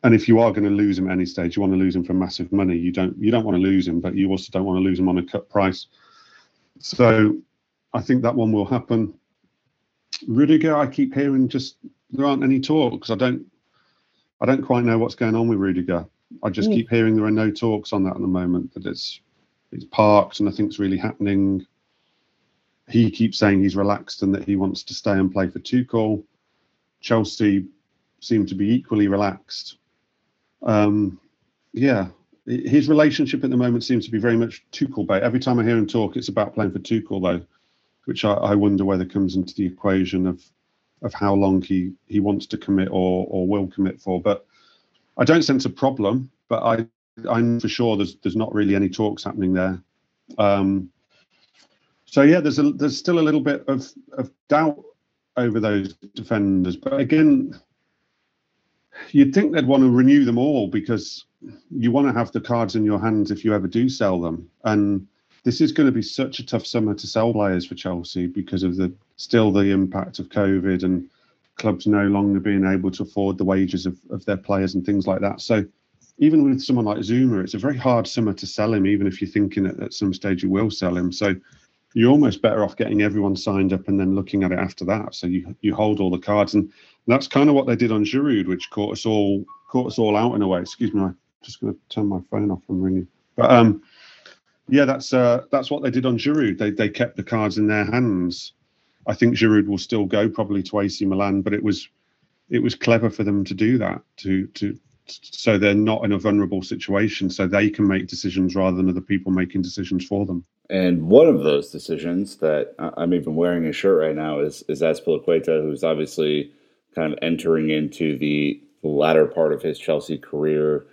And if you are going to lose him at any stage, you want to lose him for massive money. You don't you don't want to lose him, but you also don't want to lose him on a cut price. So I think that one will happen. Rudiger, I keep hearing just there aren't any talks. I don't I don't quite know what's going on with Rudiger. I just mm. keep hearing there are no talks on that at the moment. That it's it's parked and nothing's really happening. He keeps saying he's relaxed and that he wants to stay and play for Tuchel. Chelsea seem to be equally relaxed. Um, yeah, his relationship at the moment seems to be very much Tuchel bait. Every time I hear him talk, it's about playing for Tuchel though, which I, I wonder whether comes into the equation of of how long he he wants to commit or or will commit for. But I don't sense a problem, but I I'm for sure there's there's not really any talks happening there. Um, so yeah, there's a there's still a little bit of of doubt over those defenders, but again, you'd think they'd want to renew them all because you want to have the cards in your hands if you ever do sell them. And this is going to be such a tough summer to sell players for Chelsea because of the still the impact of COVID and clubs no longer being able to afford the wages of, of their players and things like that. So even with someone like Zouma, it's a very hard summer to sell him, even if you're thinking that at some stage you will sell him. So you're almost better off getting everyone signed up and then looking at it after that. So you you hold all the cards, and that's kind of what they did on Giroud, which caught us all caught us all out in a way. Excuse me, I'm just going to turn my phone off and ring you. But um, Yeah, that's uh, that's what they did on Giroud. They they kept the cards in their hands. I think Giroud will still go probably to AC Milan, but it was it was clever for them to do that to to so they're not in a vulnerable situation, so they can make decisions rather than other people making decisions for them. And one of those decisions that I'm even wearing a shirt right now is is Azpilicueta, who's obviously kind of entering into the latter part of his Chelsea career.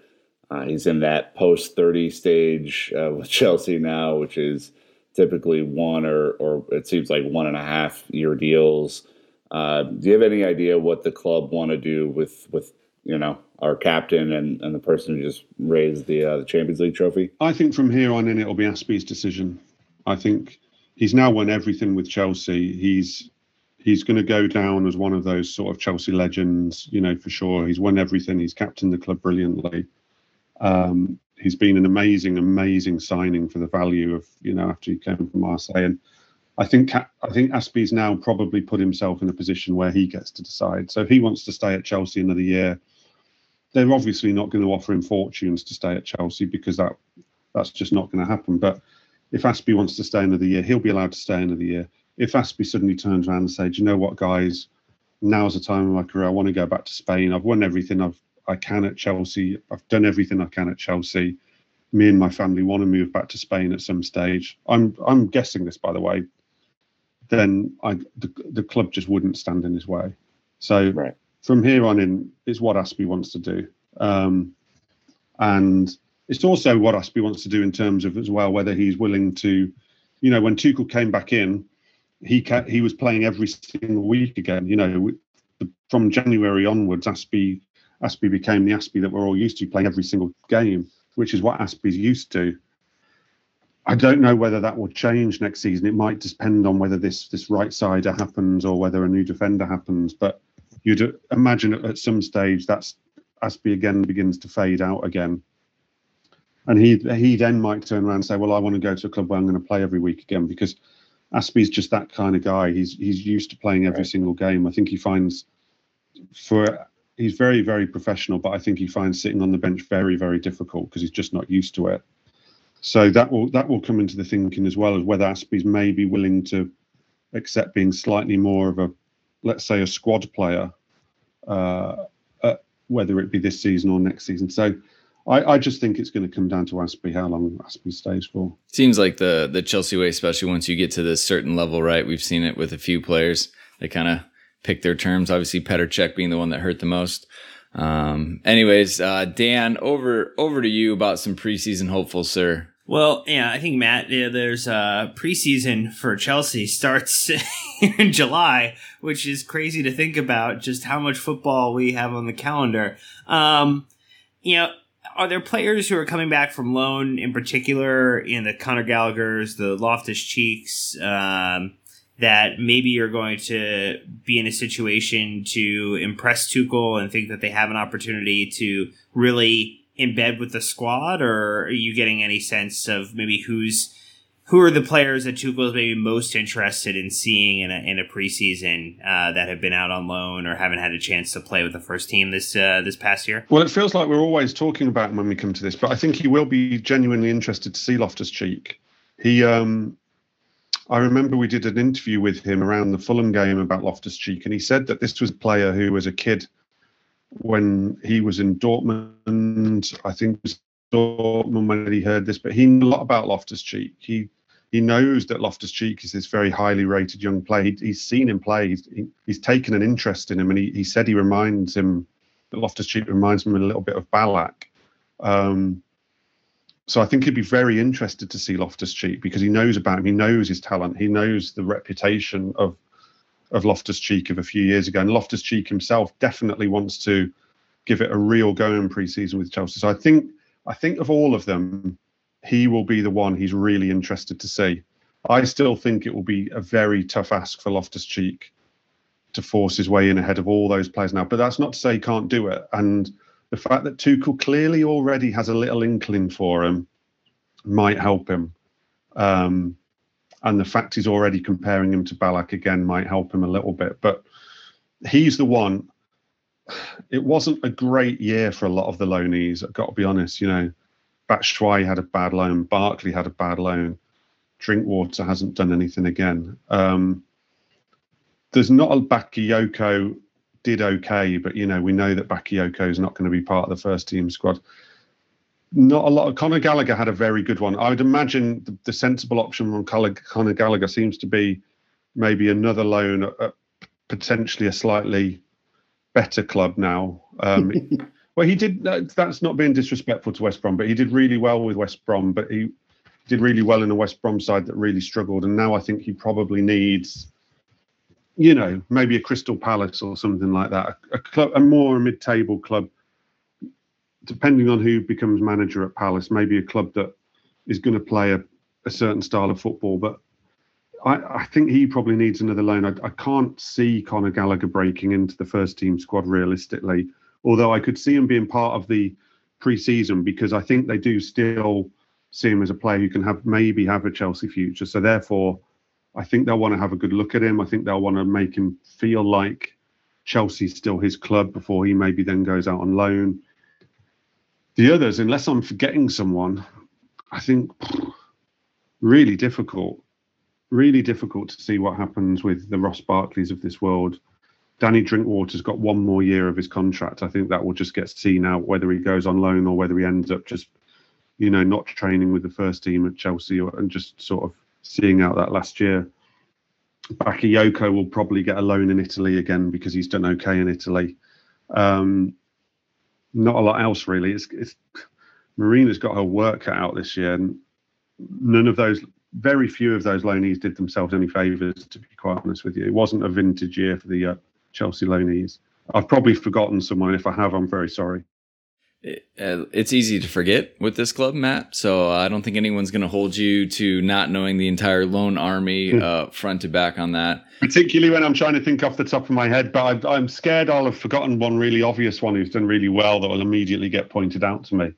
Uh, he's in that post 30 stage uh, with Chelsea now, which is typically one or, or it seems like one and a half year deals. Uh, do you have any idea what the club want to do with, with you know, our captain and, and the person who just raised the, uh, the Champions League trophy? I think from here on in, it'll be Azpi's decision. I think he's now won everything with Chelsea. He's he's going to go down as one of those sort of Chelsea legends, you know, for sure. He's won everything. He's captained the club brilliantly. Um, he's been an amazing, amazing signing for the value of, you know, after he came from Marseille. And I think I think Azpi's now probably put himself in a position where he gets to decide. So if he wants to stay at Chelsea another year, they're obviously not going to offer him fortunes to stay at Chelsea because that that's just not going to happen. But if Azpi wants to stay another year, he'll be allowed to stay another year if Azpi suddenly turns around and says, you know what, guys, now's the time of my career. I want to go back to Spain. I've won everything I've I can at Chelsea. I've done everything I can at Chelsea. Me and my family want to move back to Spain at some stage. I'm I'm guessing this, by the way. Then I the, the club just wouldn't stand in his way. So right. from here on in, it's what Azpi wants to do, um, and it's also what Azpi wants to do in terms of as well whether he's willing to, you know, when Tuchel came back in, he he was playing every single week again. You know, from January onwards, Azpi Azpi became the Azpi that we're all used to, playing every single game, which is what Azpi's used to. I don't know whether that will change next season. It might depend on whether this this right sider happens or whether a new defender happens. But you'd imagine at some stage that's Azpi again begins to fade out again. And he he then might turn around and say, "Well, I want to go to a club where I'm going to play every week again because Azpi's just that kind of guy. He's he's used to playing every right. single game. I think he finds for he's very very professional, but I think he finds sitting on the bench very very difficult because he's just not used to it. So that will that will come into the thinking as well as whether Azpi's maybe willing to accept being slightly more of a let's say a squad player, uh, uh, whether it be this season or next season. So I, I just think it's going to come down to Azpi how long Azpi stays for. Seems like the the Chelsea way, especially once you get to this certain level, right? We've seen it with a few players. They kind of pick their terms. Obviously, Petr Cech being the one that hurt the most. Um, anyways, uh, Dan, over over to you about some preseason hopefuls, sir. Well, yeah, I think Matt, yeah, there's uh, preseason for Chelsea starts in July, which is crazy to think about. Just how much football we have on the calendar. Um, you know, are there players who are coming back from loan in particular in the Conor Gallagher's, the Loftus Cheeks, um, that maybe you're going to be in a situation to impress Tuchel and think that they have an opportunity to really embed with the squad, or are you getting any sense of maybe who's who are the players that Tuchel is maybe most interested in seeing in a, in a preseason uh, that have been out on loan or haven't had a chance to play with the first team this uh, this past year? Well, it feels like we're always talking about him when we come to this, but I think he will be genuinely interested to see Loftus Cheek. He, um, I remember we did an interview with him around the Fulham game about Loftus Cheek, and he said that this was a player who was a kid when he was in Dortmund. I think it was Dortmund when he heard this, but he knew a lot about Loftus Cheek. He he knows that Loftus Cheek is this very highly rated young player. He, he's seen him play. He's he, he's taken an interest in him, and he, he said he reminds him that Loftus Cheek reminds him a little bit of Ballack. Um, so I think he'd be very interested to see Loftus Cheek because he knows about him. He knows his talent. He knows the reputation of of Loftus Cheek of a few years ago, and Loftus Cheek himself definitely wants to give it a real go in pre-season with Chelsea. So I think I think of all of them, he will be the one he's really interested to see. I still think it will be a very tough ask for Loftus Cheek to force his way in ahead of all those players now. But that's not to say he can't do it. And the fact that Tuchel clearly already has a little inkling for him might help him. Um, and the fact he's already comparing him to Ballack again might help him a little bit. But he's the one. It wasn't a great year for a lot of the loanees. I've got to be honest. You know, Batshuayi had a bad loan. Barkley had a bad loan. Drinkwater hasn't done anything again. Um, there's not a Bakayoko did okay, but you know we know that Bakayoko is not going to be part of the first team squad. Not a lot of Conor Gallagher had a very good one. I would imagine the, the sensible option on Conor Gallagher seems to be maybe another loan at potentially a slightly better club now. Um, well, he did. That's not being disrespectful to West Brom, but he did really well with West Brom. But he did really well in a West Brom side that really struggled, and now I think he probably needs you know, maybe a Crystal Palace or something like that, a, a club, a more mid-table club, depending on who becomes manager at Palace, maybe a club that is going to play a, a certain style of football. But I, I, think he probably needs another loan. I, I can't see Conor Gallagher breaking into the first team squad realistically, although I could see him being part of the pre-season because I think they do still see him as a player who can have maybe have a Chelsea future. So therefore I think they'll want to have a good look at him. I think they'll want to make him feel like Chelsea's still his club before he maybe then goes out on loan. The others, unless I'm forgetting someone, I think really difficult. Really difficult to see what happens with the Ross Barkleys of this world. Danny Drinkwater's got one more year of his contract. I think that will just get seen out whether he goes on loan or whether he ends up just, you know, not training with the first team at Chelsea or, and just sort of seeing out that last year. Bakayoko will probably get a loan in Italy again because he's done okay in Italy. Um, not a lot else really. It's, it's Marina's got her work cut out this year, and none of those, very few of those loanees did themselves any favours. To be quite honest with you, it wasn't a vintage year for the uh, Chelsea loanees. I've probably forgotten someone. If I have, I'm very sorry. Uh, it's easy to forget with this club, Matt. So I don't think anyone's going to hold you to not knowing the entire loan army hmm. uh, front to back on that. Particularly when I'm trying to think off the top of my head, but I, I'm scared I'll have forgotten one really obvious one who's done really well that will immediately get pointed out to me.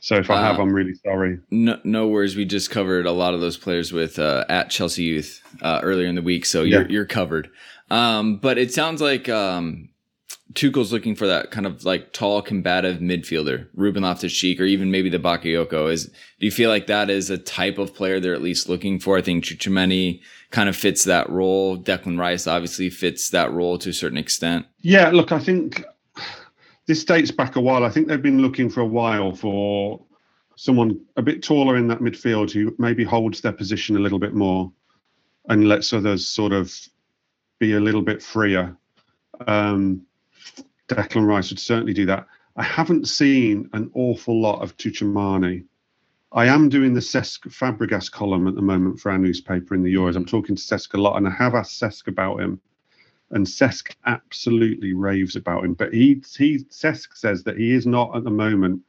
So if I have, uh, I'm really sorry. No, no worries. We just covered a lot of those players with uh, at Chelsea Youth uh, earlier in the week, so you're yeah. you're covered. Um, but it sounds like um, Tuchel's looking for that kind of like tall, combative midfielder, Ruben Loftus Cheek, or even maybe the Bakayoko. Is do you feel like that is a type of player they're at least looking for? I think Tchouameni kind of fits that role. Declan Rice obviously fits that role to a certain extent. Yeah, look, I think this dates back a while. I think they've been looking for a while for someone a bit taller in that midfield who maybe holds their position a little bit more and lets others sort of be a little bit freer. Um, Declan Rice would certainly do that. I haven't seen an awful lot of Tchouameni. I am doing the Cesc Fabregas column at the moment for our newspaper in the Euros. I'm talking to Cesc a lot, and I have asked Cesc about him, and Cesc absolutely raves about him. But he, he Cesc says that he is not at the moment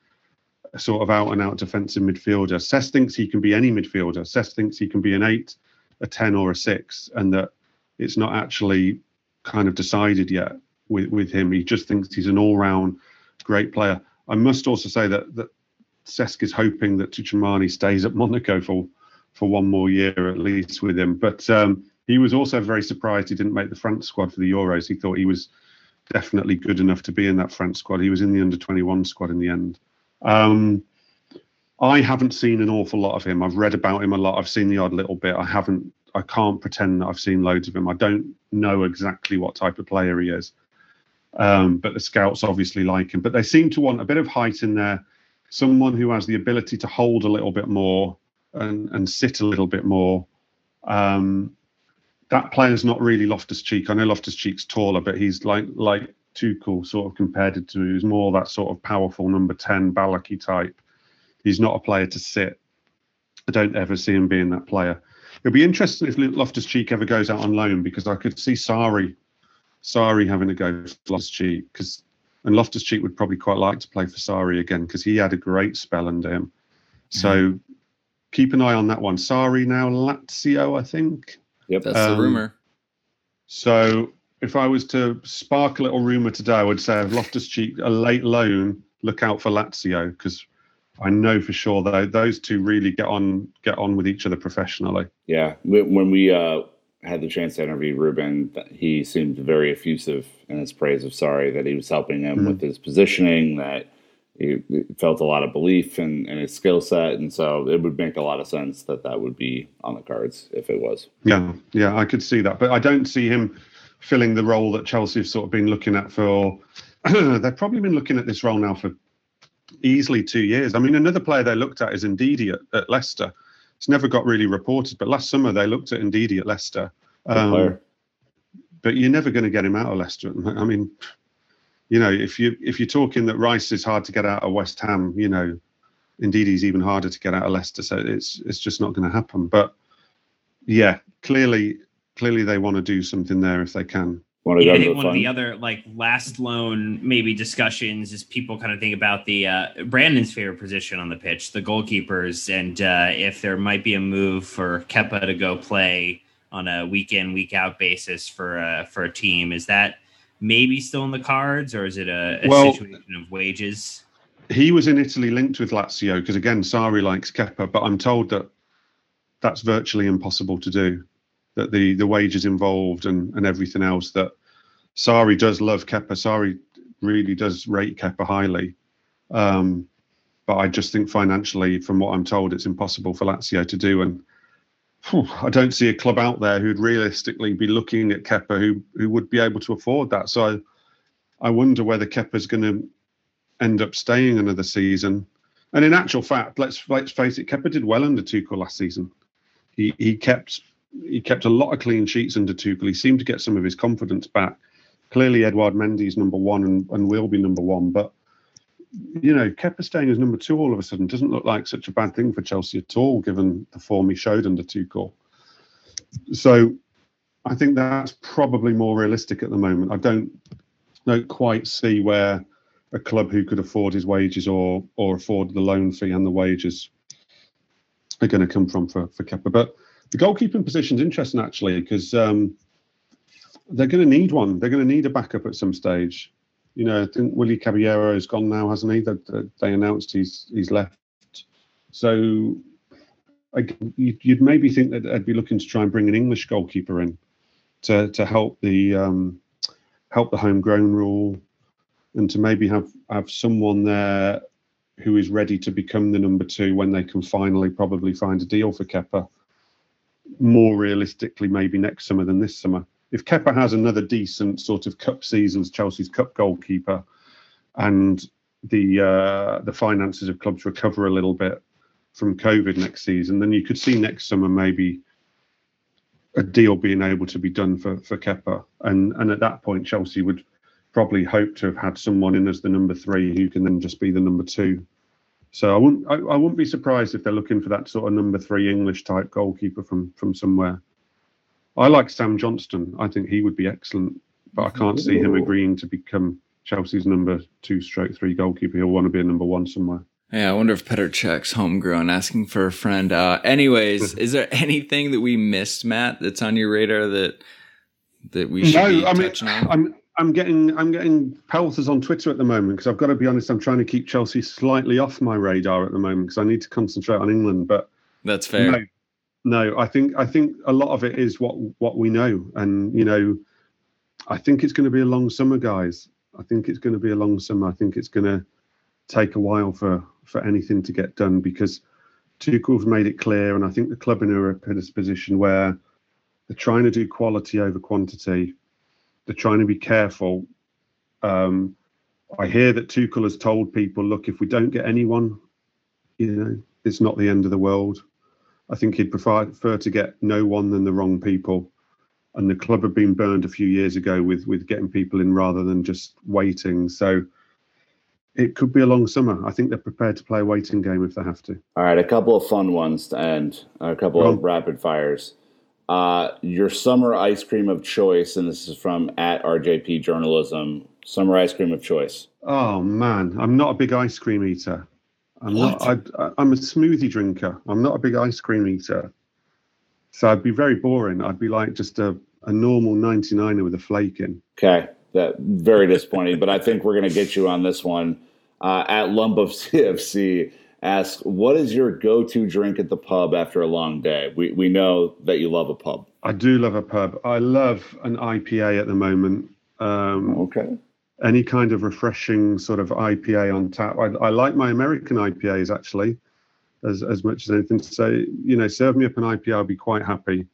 a sort of out and out defensive midfielder. Cesc thinks he can be any midfielder. Cesc thinks he can be an eight, a ten, or a six, and that it's not actually kind of decided yet with, with him. He just thinks he's an all round great player. I must also say that that Cesc is hoping that Tchouameni stays at Monaco for for one more year at least with him. But um, he was also very surprised he didn't make the France squad for the Euros. He thought he was definitely good enough to be in that France squad. He was in the under 21 squad in the end. Um, I haven't seen an awful lot of him. I've read about him a lot. I've seen the odd little bit. I haven't. I can't pretend that I've seen loads of him. I don't know exactly what type of player he is. Um, but the scouts obviously like him. But they seem to want a bit of height in there, someone who has the ability to hold a little bit more and, and sit a little bit more. Um, that player's not really Loftus Cheek. I know Loftus Cheek's taller, but he's like like Tuchel sort of compared to. He's more that sort of powerful number 10 Ballacky type. He's not a player to sit. I don't ever see him being that player. It'll be interesting if Loftus Cheek ever goes out on loan because I could see Sari, Sarri having to go for Loftus Cheek because and Loftus Cheek would probably quite like to play for Sarri again because he had a great spell under him. So mm-hmm. keep an eye on that one. Sarri now Lazio, I think. Yep, that's um, the rumor. So if I was to spark a little rumor today, I would say Loftus Cheek a late loan. Look out for Lazio because I know for sure that those two really get on get on with each other professionally. Yeah, when we uh, had the chance to interview Ruben, he seemed very effusive in his praise of Sarri that he was helping him mm-hmm. with his positioning, that he, he felt a lot of belief in, in his skill set, and so it would make a lot of sense that that would be on the cards if it was. Yeah, yeah, I could see that, but I don't see him filling the role that Chelsea have sort of been looking at for. they've probably been looking at this role now for easily two years. I mean, another player they looked at is Ndidi at, at Leicester. It's never got really reported, but last summer they looked at Ndidi at Leicester. Um, but you're never going to get him out of Leicester. I mean, you know, if you if you're talking that Rice is hard to get out of West Ham, you know, indeed he's even harder to get out of Leicester. So it's it's just not going to happen. But yeah, clearly clearly they want to do something there if they can. Yeah, I think one fun? of the other like last loan maybe discussions is people kind of think about the uh, Brandon's favorite position on the pitch, the goalkeepers, and uh, if there might be a move for Kepa to go play on a week in week out basis for uh, for a team. Is that maybe still in the cards, or is it a, a well, situation of wages? He was in Italy linked with Lazio because again, Sarri likes Kepa, but I'm told that that's virtually impossible to do. That the the wages involved and and everything else that Sarri does love Kepa. Sarri really does rate Kepa highly. Um, but I just think financially, from what I'm told, it's impossible for Lazio to do. And I don't see a club out there who'd realistically be looking at Kepa who who would be able to afford that. So I, I wonder whether Kepa's going to end up staying another season. And in actual fact, let's let's face it, Kepa did well under Tuchel last season. He he kept he kept a lot of clean sheets under Tuchel. He seemed to get some of his confidence back. Clearly, Edouard Mendy is number one and, and will be number one, but you know, Kepa staying as number two all of a sudden doesn't look like such a bad thing for Chelsea at all, given the form he showed under Tuchel. So I think that's probably more realistic at the moment. I don't don't quite see where a club who could afford his wages or or afford the loan fee and the wages are going to come from for for Kepa. But the goalkeeping position is interesting actually because um, they're going to need one. They're going to need a backup at some stage you know, I think Willie Caballero is gone now, hasn't he? That they announced he's he's left. So I, you'd maybe think that I'd be looking to try and bring an English goalkeeper in to to help the um, help the homegrown rule, and to maybe have have someone there who is ready to become the number two when they can finally probably find a deal for Kepa. More realistically, maybe next summer than this summer if Kepa has another decent sort of cup season as Chelsea's cup goalkeeper, and the uh, the finances of clubs recover a little bit from COVID next season, then you could see next summer maybe a deal being able to be done for for Kepa, and and at that point Chelsea would probably hope to have had someone in as the number three who can then just be the number two. So I wouldn't I, I wouldn't be surprised if they're looking for that sort of number three English type goalkeeper from from somewhere. I like Sam Johnstone. I think he would be excellent, but I can't see him agreeing to become Chelsea's number two stroke three goalkeeper. He'll want to be a number one somewhere. Yeah, I wonder if Petr Cech's homegrown, asking for a friend. Uh, anyways, is there anything that we missed, Matt, that's on your radar that that we should no, be I mean, on? I'm I'm getting I'm getting pelters on Twitter at the moment because I've got to be honest. I'm trying to keep Chelsea slightly off my radar at the moment because I need to concentrate on England. But that's fair. No, no, I think I think a lot of it is what what we know, and you know, I think it's going to be a long summer, guys. I think it's going to be a long summer. I think it's going to take a while for for anything to get done because Tuchel's made it clear, and I think the club in Europe in a position where they're trying to do quality over quantity. They're trying to be careful. Um, I hear that Tuchel has told people, look, if we don't get anyone, you know, it's not the end of the world. I think he'd prefer, prefer to get no one than the wrong people. And the club have been burned a few years ago with with getting people in rather than just waiting. So it could be a long summer. I think they're prepared to play a waiting game if they have to. All right, a couple of fun ones to end, a couple of rapid fires. Uh, your summer ice cream of choice, and this is from at RJP Journalism. Summer ice cream of choice. Oh man, I'm not a big ice cream eater. I'm what? not. I, I'm a smoothie drinker. I'm not a big ice cream eater. So I'd be very boring. I'd be like just a, a normal 99er with a flake in. Okay, that very disappointing. but I think we're going to get you on this one. Uh, at Lump of CFC asks, "What is your go-to drink at the pub after a long day?" We we know that you love a pub. I do love a pub. I love an IPA at the moment. Um, okay. Any kind of refreshing sort of IPA on tap. I, I like my American IPAs actually, as as much as anything. So you know, serve me up an IPA, I'll be quite happy.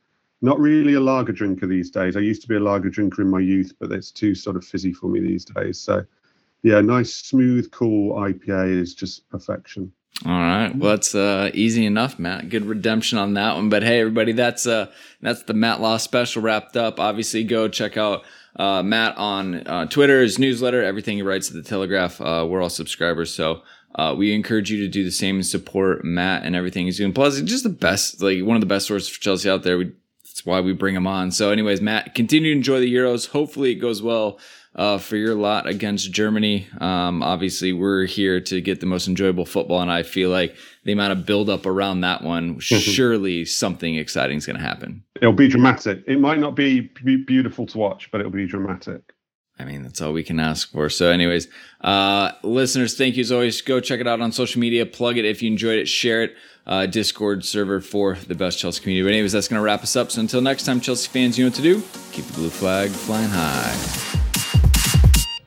Not really a lager drinker these days. I used to be a lager drinker in my youth, but it's too sort of fizzy for me these days. So yeah, nice, smooth, cool IPA is just perfection. All right. Well, that's uh, easy enough, Matt. Good redemption on that one. But hey, everybody, that's uh, that's the Matt Law special wrapped up. Obviously, go check out uh, Matt on uh, Twitter, his newsletter, everything he writes at the Telegraph. Uh, we're all subscribers, so uh, we encourage you to do the same and support Matt and everything he's doing. Plus, just the best, like one of the best sources for Chelsea out there. We, that's why we bring him on. So, anyways, Matt, continue to enjoy the Euros. Hopefully, it goes well uh, for your lot against Germany. Um, obviously, we're here to get the most enjoyable football, and I feel like the amount of build up around that one, surely something exciting is going to happen. It'll be dramatic. It might not be beautiful to watch, but it'll be dramatic. I mean, that's all we can ask for. So, anyways, uh, listeners, thank you as always. Go check it out on social media. Plug it if you enjoyed it. Share it. Uh, Discord server for the best Chelsea community. But anyways, that's going to wrap us up. So until next time, Chelsea fans, you know what to do. Keep the blue flag flying high.